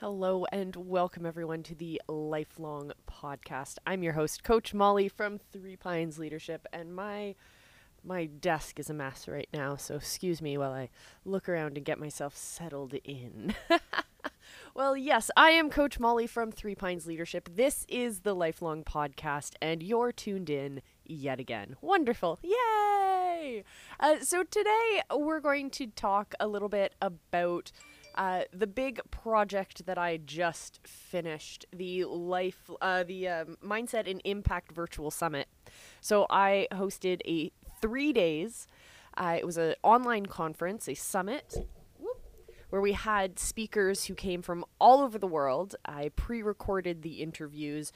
Hello and welcome everyone to the Lifelong Podcast. I'm your host, Coach Molly from Three Pines Leadership, and my my desk is a mess right now, so excuse me while I look around and get myself settled in. well, yes, I am Coach Molly from Three Pines Leadership. This is the Lifelong Podcast, and you're tuned in yet again. Wonderful. Yay! Uh, so today we're going to talk a little bit about uh, the big project that I just finished, the life, uh, the um, Mindset and Impact Virtual Summit. So I hosted a three days. Uh, it was an online conference, a summit, where we had speakers who came from all over the world. I pre-recorded the interviews.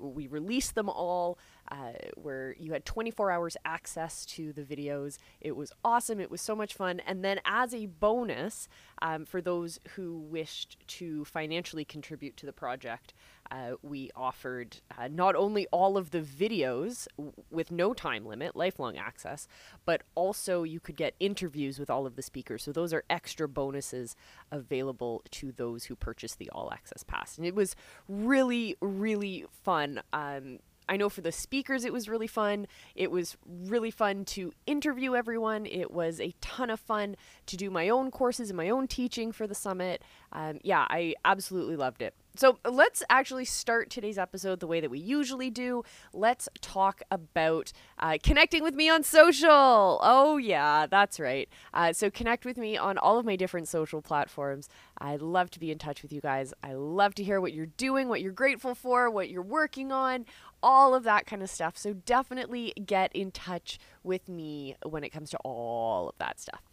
We released them all uh, where you had 24 hours access to the videos. It was awesome. It was so much fun. And then, as a bonus, um, for those who wished to financially contribute to the project, uh, we offered uh, not only all of the videos w- with no time limit, lifelong access, but also you could get interviews with all of the speakers. So those are extra bonuses available to those who purchase the all access pass. And it was really, really fun. Um, I know for the speakers, it was really fun. It was really fun to interview everyone. It was a ton of fun to do my own courses and my own teaching for the summit. Um, yeah, I absolutely loved it. So let's actually start today's episode the way that we usually do. Let's talk about uh, connecting with me on social. Oh, yeah, that's right. Uh, so connect with me on all of my different social platforms. I love to be in touch with you guys. I love to hear what you're doing, what you're grateful for, what you're working on, all of that kind of stuff. So definitely get in touch with me when it comes to all of that stuff.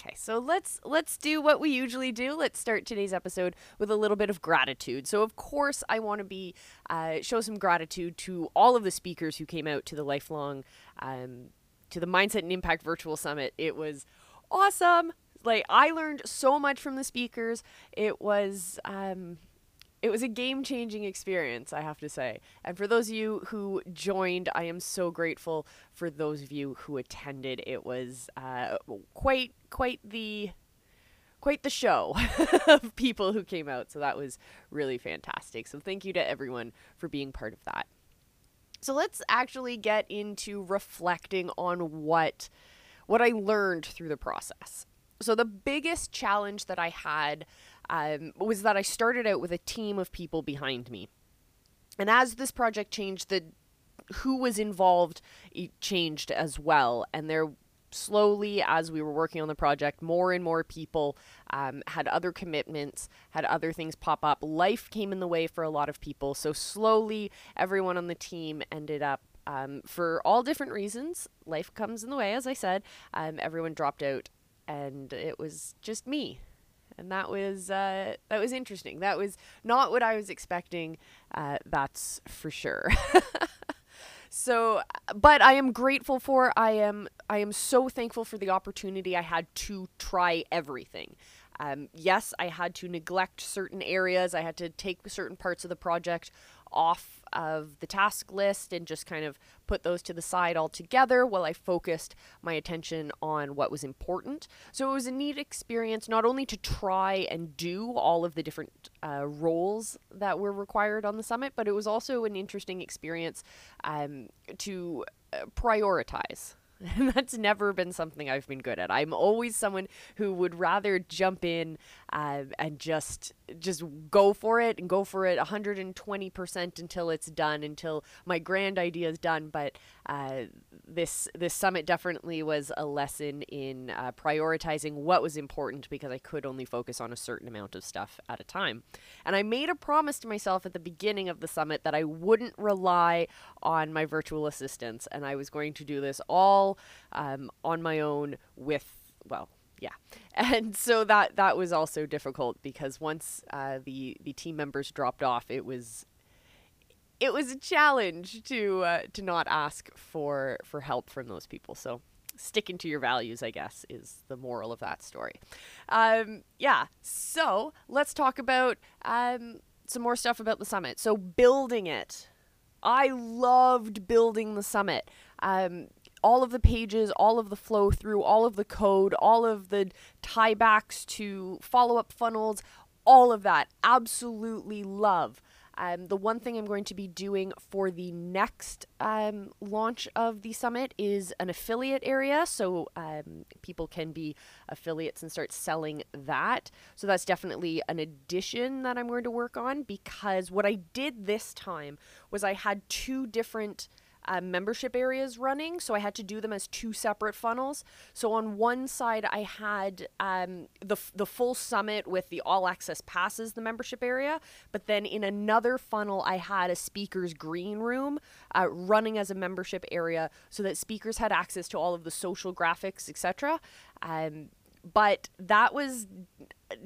Okay, so let's let's do what we usually do. Let's start today's episode with a little bit of gratitude. So, of course, I want to be uh, show some gratitude to all of the speakers who came out to the lifelong um, to the Mindset and Impact Virtual Summit. It was awesome. Like I learned so much from the speakers. It was um, it was a game changing experience, I have to say. And for those of you who joined, I am so grateful for those of you who attended. It was uh, quite quite the quite the show of people who came out. So that was really fantastic. So thank you to everyone for being part of that. So let's actually get into reflecting on what what I learned through the process. So the biggest challenge that I had um, was that I started out with a team of people behind me. And as this project changed, the who was involved changed as well. And there slowly, as we were working on the project, more and more people um, had other commitments, had other things pop up. Life came in the way for a lot of people. So slowly, everyone on the team ended up um, for all different reasons. Life comes in the way, as I said. Um, everyone dropped out, and it was just me and that was uh, that was interesting. That was not what I was expecting. Uh, that's for sure. so, but I am grateful for. I am I am so thankful for the opportunity I had to try everything. Um, yes, I had to neglect certain areas. I had to take certain parts of the project off of the task list and just kind of put those to the side altogether while I focused my attention on what was important. So it was a neat experience not only to try and do all of the different uh, roles that were required on the summit, but it was also an interesting experience um, to uh, prioritize that's never been something I've been good at. I'm always someone who would rather jump in uh, and just just go for it and go for it 120% until it's done, until my grand idea is done. But uh, this this summit definitely was a lesson in uh, prioritizing what was important because I could only focus on a certain amount of stuff at a time. And I made a promise to myself at the beginning of the summit that I wouldn't rely on my virtual assistants, and I was going to do this all um, on my own with well yeah and so that that was also difficult because once uh, the the team members dropped off it was it was a challenge to uh, to not ask for for help from those people so sticking to your values i guess is the moral of that story um, yeah so let's talk about um, some more stuff about the summit so building it i loved building the summit um, all of the pages, all of the flow through, all of the code, all of the tiebacks to follow up funnels, all of that. Absolutely love. Um, the one thing I'm going to be doing for the next um, launch of the summit is an affiliate area. So um, people can be affiliates and start selling that. So that's definitely an addition that I'm going to work on because what I did this time was I had two different uh, membership areas running, so I had to do them as two separate funnels. So on one side, I had um, the the full summit with the all access passes, the membership area, but then in another funnel, I had a speakers green room uh, running as a membership area, so that speakers had access to all of the social graphics, etc. Um, but that was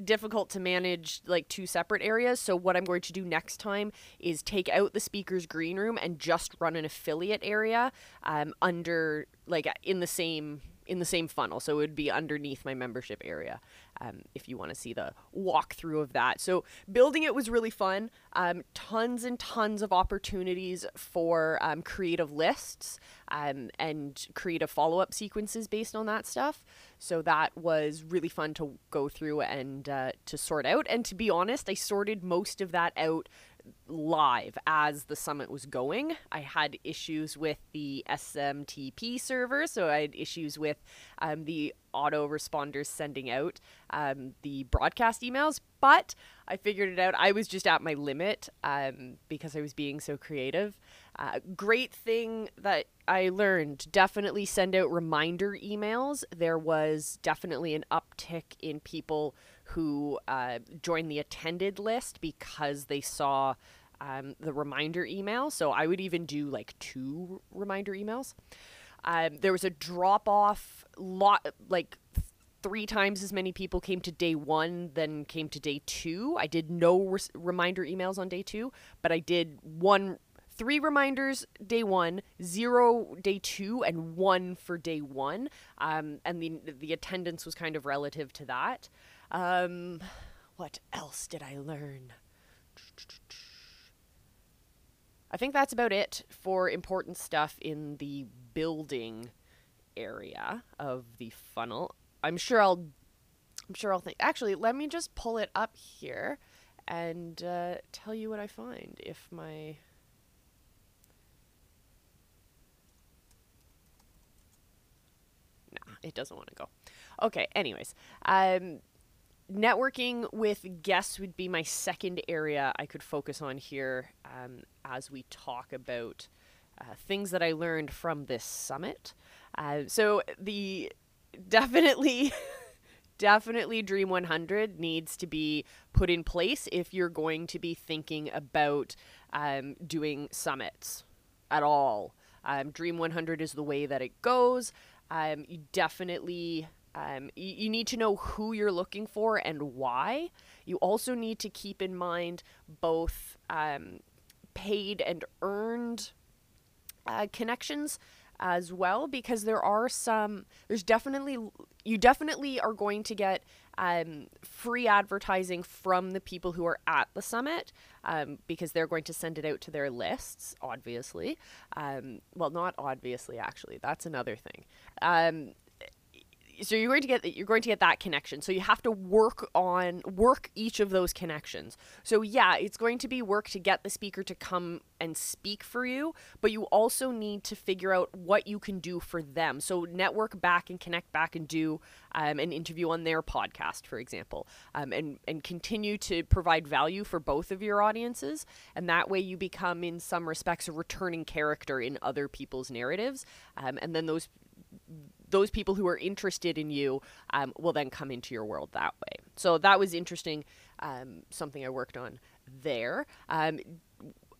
difficult to manage like two separate areas. So what I'm going to do next time is take out the speaker's green room and just run an affiliate area um, under like in the same in the same funnel. So it would be underneath my membership area um, if you want to see the walkthrough of that. So building it was really fun. Um, tons and tons of opportunities for um, creative lists um, and creative follow up sequences based on that stuff. So that was really fun to go through and uh, to sort out. And to be honest, I sorted most of that out live as the summit was going. I had issues with the SMTP server, so I had issues with um, the autoresponders sending out um, the broadcast emails, but I figured it out. I was just at my limit um, because I was being so creative. Uh, great thing that I learned definitely send out reminder emails. There was definitely an uptick in people who uh, joined the attended list because they saw um, the reminder email. So I would even do like two reminder emails. Um, there was a drop off lot, like three times as many people came to day one than came to day two. I did no re- reminder emails on day two, but I did one, three reminders day one, zero day two, and one for day one. Um, and the the attendance was kind of relative to that. Um, what else did I learn? I think that's about it for important stuff in the building area of the funnel. I'm sure I'll I'm sure I'll think actually let me just pull it up here and uh, tell you what I find if my it doesn't want to go. Okay, anyways. Um networking with guests would be my second area I could focus on here um, as we talk about uh, things that I learned from this summit. Uh, so the definitely. definitely Dream 100 needs to be put in place if you're going to be thinking about um, doing summits at all. Um, Dream 100 is the way that it goes. Um, you definitely um, you, you need to know who you're looking for and why. You also need to keep in mind both um, paid and earned uh, connections as well because there are some there's definitely you definitely are going to get um, free advertising from the people who are at the summit um, because they're going to send it out to their lists obviously. Um, well not obviously actually. That's another thing. Um, so you're going to get that you're going to get that connection. So you have to work on work each of those connections. So yeah it's going to be work to get the speaker to come and speak for you but you also need to figure out what you can do for them. So network back and connect back and do um, an interview on their podcast for example um, and and continue to provide value for both of your audiences. And that way you become in some respects a returning character in other people's narratives. Um, and then those those people who are interested in you um, will then come into your world that way. So that was interesting, um, something I worked on there. Um,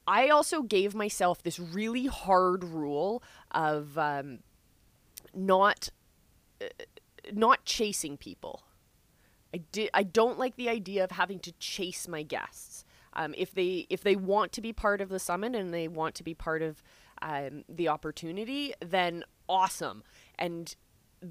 I also gave myself this really hard rule of um, not uh, not chasing people. I did. I don't like the idea of having to chase my guests. Um, if they if they want to be part of the summit and they want to be part of um, the opportunity, then awesome. And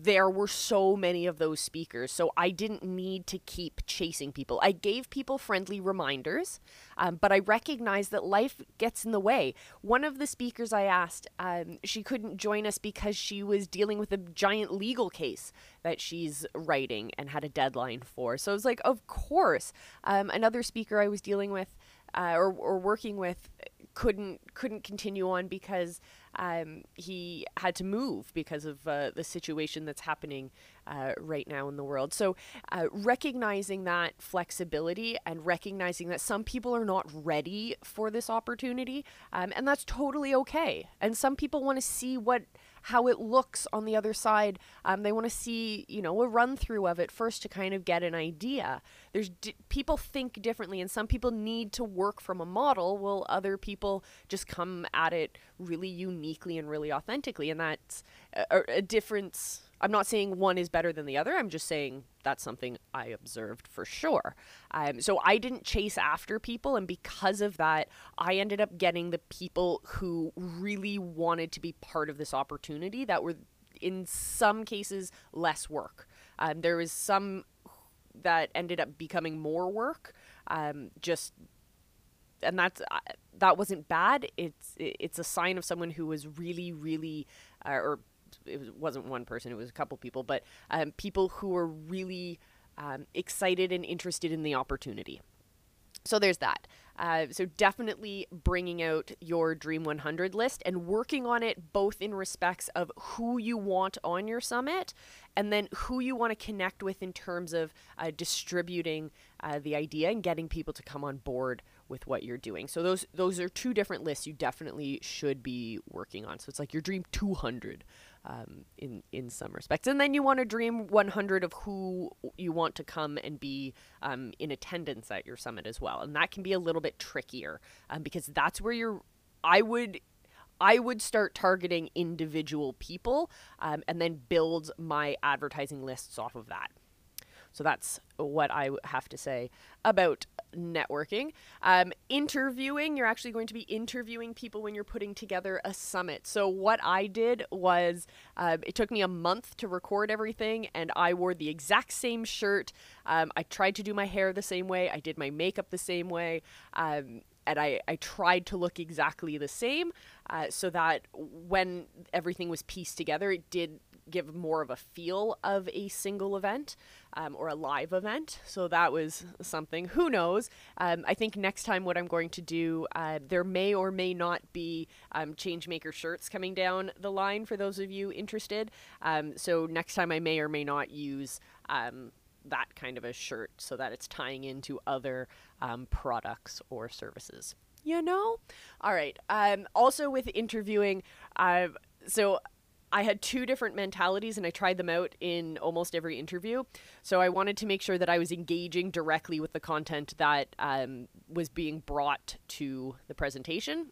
there were so many of those speakers, so I didn't need to keep chasing people. I gave people friendly reminders, um, but I recognized that life gets in the way. One of the speakers I asked, um, she couldn't join us because she was dealing with a giant legal case that she's writing and had a deadline for. So I was like, of course. Um, another speaker I was dealing with uh, or, or working with couldn't couldn't continue on because um, he had to move because of uh, the situation that's happening uh, right now in the world. So, uh, recognizing that flexibility and recognizing that some people are not ready for this opportunity, um, and that's totally okay. And some people want to see what how it looks on the other side. Um, they want to see, you know, a run through of it first to kind of get an idea. There's people think differently, and some people need to work from a model, while other people just come at it really uniquely and really authentically, and that's a, a difference I'm not saying one is better than the other. I'm just saying that's something I observed for sure. Um, so I didn't chase after people, and because of that, I ended up getting the people who really wanted to be part of this opportunity that were, in some cases, less work. Um, there was some that ended up becoming more work, um, just and that's uh, that wasn't bad. It's it's a sign of someone who was really, really, uh, or it wasn't one person, it was a couple people, but um, people who were really um, excited and interested in the opportunity. So there's that. Uh, so definitely bringing out your Dream 100 list and working on it both in respects of who you want on your summit and then who you want to connect with in terms of uh, distributing uh, the idea and getting people to come on board with what you're doing. So those those are two different lists you definitely should be working on. So it's like your Dream 200 um, in in some respects. And then you want to dream 100 of who you want to come and be um, in attendance at your summit as well, and that can be a little bit trickier um, because that's where you're. I would. I would start targeting individual people um, and then build my advertising lists off of that. So that's what I have to say about networking. Um, interviewing, you're actually going to be interviewing people when you're putting together a summit. So, what I did was um, it took me a month to record everything, and I wore the exact same shirt. Um, I tried to do my hair the same way, I did my makeup the same way. Um, and I, I tried to look exactly the same uh, so that when everything was pieced together, it did give more of a feel of a single event um, or a live event. So that was something. Who knows? Um, I think next time what I'm going to do, uh, there may or may not be um, Changemaker shirts coming down the line for those of you interested. Um, so next time I may or may not use um, that kind of a shirt so that it's tying into other um, products or services. You know? All right. also, with interviewing, uh, so I had two different mentalities and I tried them out in almost every interview. So I wanted to make sure that I was engaging directly with the content that um, was being brought to the presentation.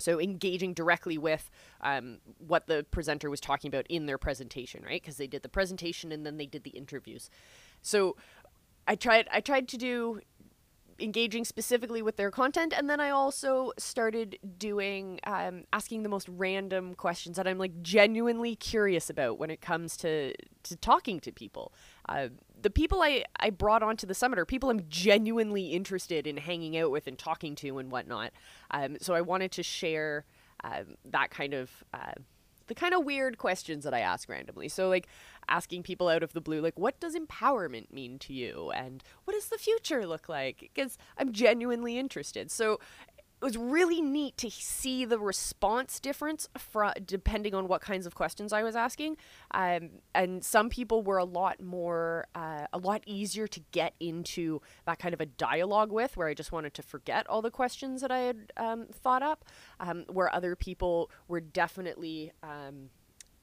So engaging directly with um, what the presenter was talking about in their presentation, right? Because they did the presentation and then they did the interviews. So I tried I tried to do engaging specifically with their content and then i also started doing um, asking the most random questions that i'm like genuinely curious about when it comes to to talking to people uh, the people I, I brought onto the summit are people i'm genuinely interested in hanging out with and talking to and whatnot um, so i wanted to share um, that kind of uh, the kind of weird questions that I ask randomly. So, like asking people out of the blue, like, what does empowerment mean to you? And what does the future look like? Because I'm genuinely interested. So, it was really neat to see the response difference from depending on what kinds of questions I was asking. Um, and some people were a lot more, uh, a lot easier to get into that kind of a dialogue with, where I just wanted to forget all the questions that I had um, thought up. Um, where other people were definitely. Um,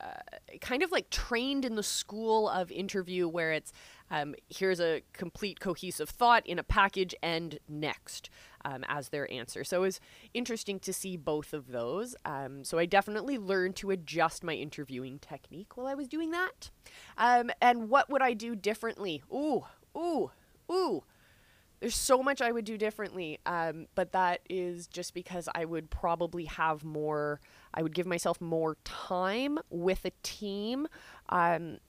uh, kind of like trained in the school of interview where it's um, here's a complete cohesive thought in a package and next um, as their answer. So it was interesting to see both of those. Um, so I definitely learned to adjust my interviewing technique while I was doing that. Um, and what would I do differently? Ooh, ooh, ooh. There's so much I would do differently, um, but that is just because I would probably have more. I would give myself more time with a team. Um,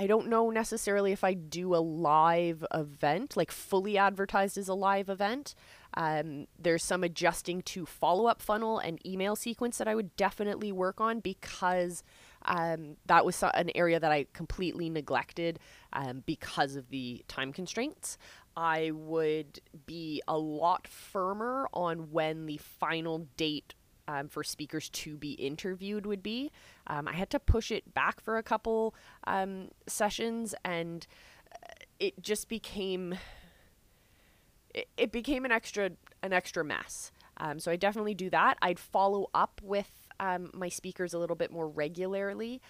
I don't know necessarily if I do a live event, like fully advertised as a live event. Um, there's some adjusting to follow up funnel and email sequence that I would definitely work on because um, that was an area that I completely neglected um, because of the time constraints. I would be a lot firmer on when the final date um, for speakers to be interviewed would be. Um, I had to push it back for a couple um, sessions, and uh, it just became it, it became an extra an extra mess. Um, so I definitely do that. I'd follow up with um, my speakers a little bit more regularly.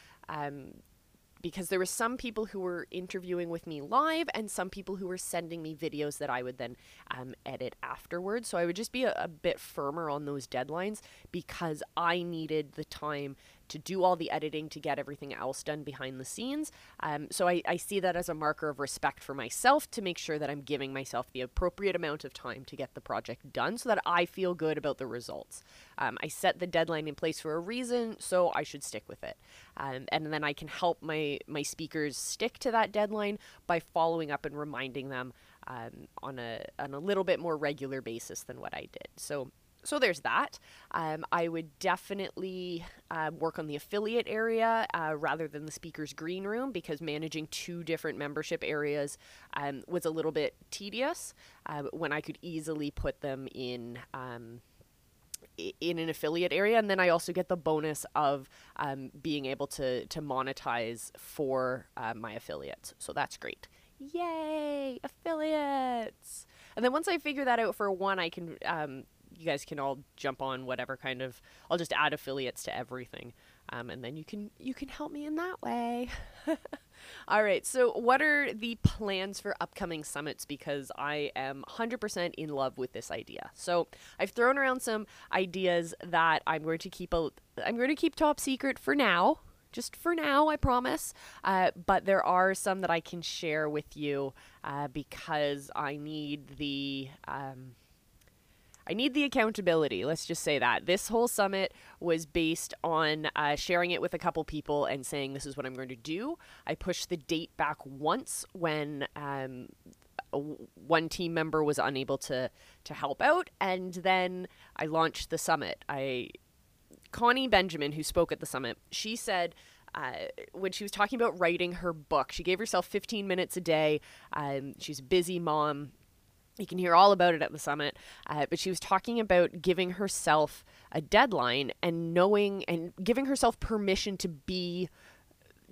Because there were some people who were interviewing with me live and some people who were sending me videos that I would then um, edit afterwards. So I would just be a, a bit firmer on those deadlines because I needed the time to do all the editing to get everything else done behind the scenes. Um, so I, I see that as a marker of respect for myself to make sure that I'm giving myself the appropriate amount of time to get the project done so that I feel good about the results. Um, I set the deadline in place for a reason, so I should stick with it. Um, and then I can help my, my speakers stick to that deadline by following up and reminding them um, on, a, on a little bit more regular basis than what I did. So so there's that. Um, I would definitely uh, work on the affiliate area uh, rather than the speaker's green room because managing two different membership areas um, was a little bit tedious uh, when I could easily put them in. Um, in an affiliate area, and then I also get the bonus of um, being able to to monetize for uh, my affiliates. So that's great. Yay, affiliates! And then once I figure that out for one, I can um, you guys can all jump on whatever kind of I'll just add affiliates to everything. Um, and then you can you can help me in that way. all right. So, what are the plans for upcoming summits? Because I am 100% in love with this idea. So, I've thrown around some ideas that I'm going to keep a I'm going to keep top secret for now. Just for now, I promise. Uh, but there are some that I can share with you uh, because I need the um, I need the accountability. Let's just say that. This whole summit was based on uh, sharing it with a couple people and saying, this is what I'm going to do. I pushed the date back once when. Um, one team member was unable to to help out and then I launched the summit. I Connie Benjamin who spoke at the summit, she said uh, when she was talking about writing her book, she gave herself 15 minutes a day. Um, she's a busy mom. You can hear all about it at the summit. Uh, but she was talking about giving herself a deadline and knowing and giving herself permission to be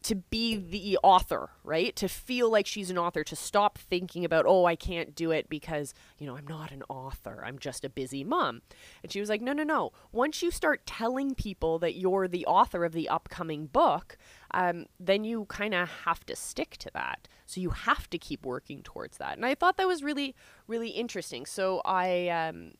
to be the author, right? To feel like she's an author, to stop thinking about, oh, I can't do it because, you know, I'm not an author. I'm just a busy mom. And she was like, no, no, no. Once you start telling people that you're the author of the upcoming book, um, then you kind of have to stick to that. So you have to keep working towards that. And I thought that was really, really interesting. So I, um,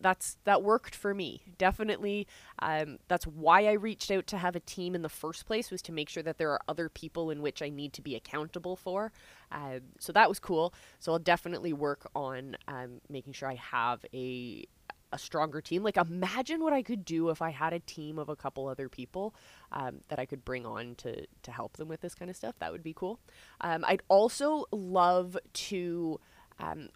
that's that worked for me. Definitely um, that's why i reached out to have a team in the first place was to make sure that there are other people in which i need to be accountable for. Um, so that was cool. So i'll definitely work on um, making sure i have a a stronger team. Like imagine what i could do if i had a team of a couple other people um, that i could bring on to to help them with this kind of stuff. That would be cool. Um, i'd also love to um,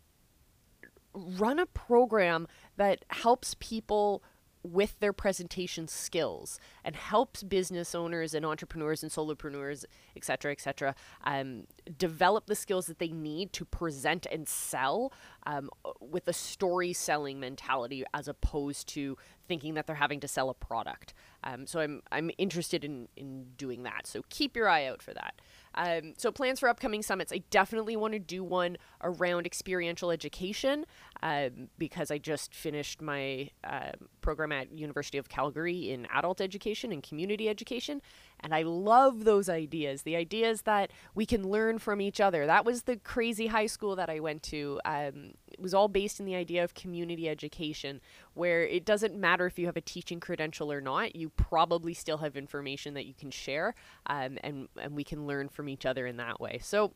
run a program that helps people with their presentation skills and helps business owners and entrepreneurs and solopreneurs, et cetera, et cetera, um, develop the skills that they need to present and sell um, with a story selling mentality as opposed to thinking that they're having to sell a product. Um, so I'm, I'm interested in, in doing that. So keep your eye out for that. Um, so plans for upcoming summits. I definitely want to do one around experiential education um, because I just finished my uh, program at University of Calgary in adult education and community education, and I love those ideas. The ideas that we can learn from each other. That was the crazy high school that I went to. Um, it was all based in the idea of community education, where it doesn't matter if you have a teaching credential or not. You probably still have information that you can share, um, and and we can learn from each other in that way. So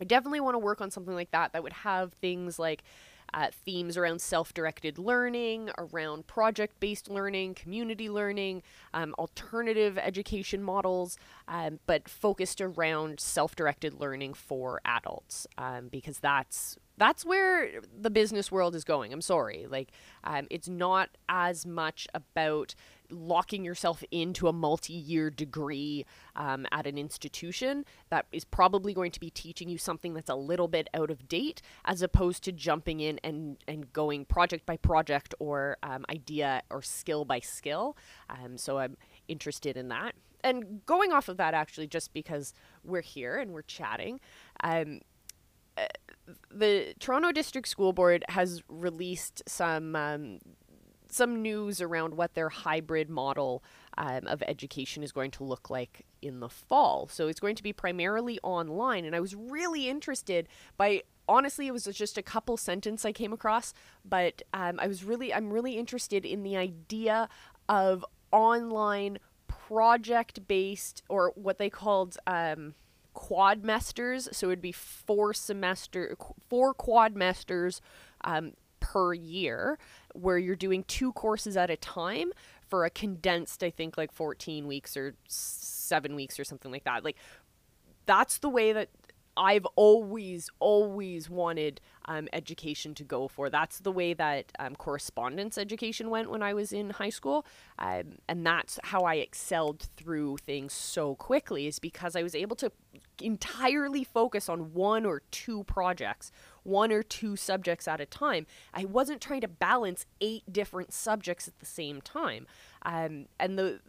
I definitely want to work on something like that that would have things like uh, themes around self directed learning, around project based learning, community learning, um, alternative education models, um, but focused around self directed learning for adults um, because that's that's where the business world is going. I'm sorry. Like, um, it's not as much about locking yourself into a multi year degree um, at an institution that is probably going to be teaching you something that's a little bit out of date, as opposed to jumping in and, and going project by project or um, idea or skill by skill. Um, so I'm interested in that. And going off of that, actually, just because we're here and we're chatting, um, uh, the Toronto District School Board has released some um, some news around what their hybrid model um, of education is going to look like in the fall. So it's going to be primarily online, and I was really interested by. Honestly, it was just a couple sentence I came across, but um, I was really, I'm really interested in the idea of online project-based, or what they called um, quadmesters. So it'd be four semester, four quadmesters um, per year where you're doing two courses at a time for a condensed, I think, like 14 weeks or seven weeks or something like that. Like, that's the way that I've always, always wanted um, education to go for. That's the way that um, correspondence education went when I was in high school. Um, and that's how I excelled through things so quickly, is because I was able to entirely focus on one or two projects, one or two subjects at a time. I wasn't trying to balance eight different subjects at the same time. Um, and the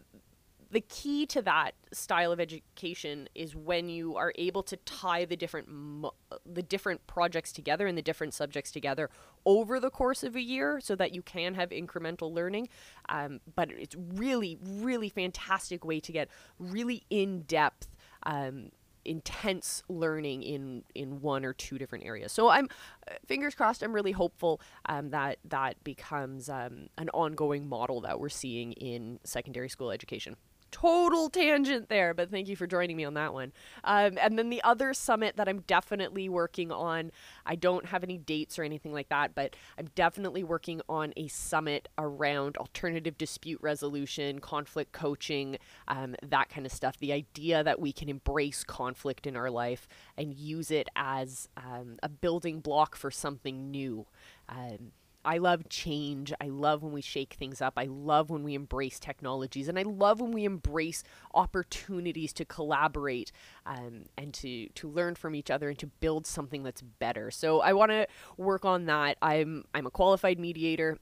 the key to that style of education is when you are able to tie the different mo- the different projects together and the different subjects together over the course of a year so that you can have incremental learning um, but it's really really fantastic way to get really in-depth um, intense learning in in one or two different areas. So I'm uh, fingers crossed. I'm really hopeful um, that that becomes um, an ongoing model that we're seeing in secondary school education total tangent there, but thank you for joining me on that one. Um, and then the other summit that I'm definitely working on, I don't have any dates or anything like that, but I'm definitely working on a summit around alternative dispute resolution, conflict coaching, um, that kind of stuff. The idea that we can embrace conflict in our life and use it as um, a building block for something new. Um, I love change. I love when we shake things up. I love when we embrace technologies. And I love when we embrace opportunities to collaborate um, and to, to learn from each other and to build something that's better. So I want to work on that. I'm, I'm a qualified mediator.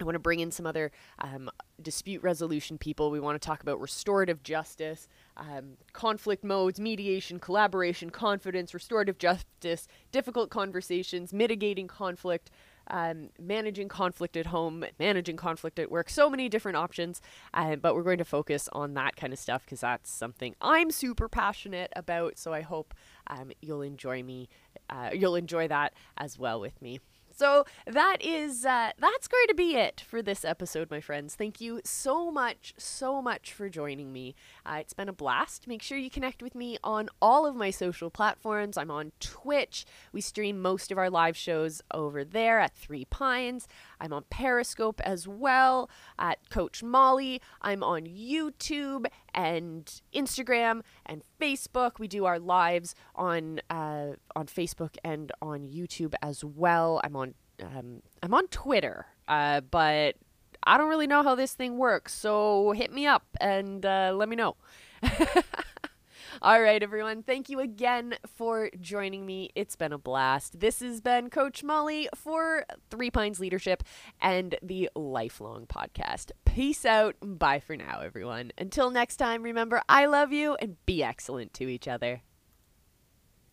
I want to bring in some other um, dispute resolution people. We want to talk about restorative justice, um, conflict modes, mediation, collaboration, confidence, restorative justice, difficult conversations, mitigating conflict, um, managing conflict at home, managing conflict at work, so many different options. Uh, but we're going to focus on that kind of stuff because that's something I'm super passionate about. So I hope um, you'll enjoy me, uh, you'll enjoy that as well with me. So that is uh, that's going to be it for this episode, my friends. Thank you so much, so much for joining me. Uh, it's been a blast. Make sure you connect with me on all of my social platforms. I'm on Twitch. We stream most of our live shows over there at Three Pines. I'm on Periscope as well at Coach Molly. I'm on YouTube and Instagram and Facebook. We do our lives on uh, on Facebook and on YouTube as well. I'm on um, I'm on Twitter, uh, but I don't really know how this thing works. So hit me up and uh, let me know. All right, everyone. Thank you again for joining me. It's been a blast. This has been Coach Molly for Three Pines Leadership and the Lifelong Podcast. Peace out. Bye for now, everyone. Until next time, remember, I love you and be excellent to each other.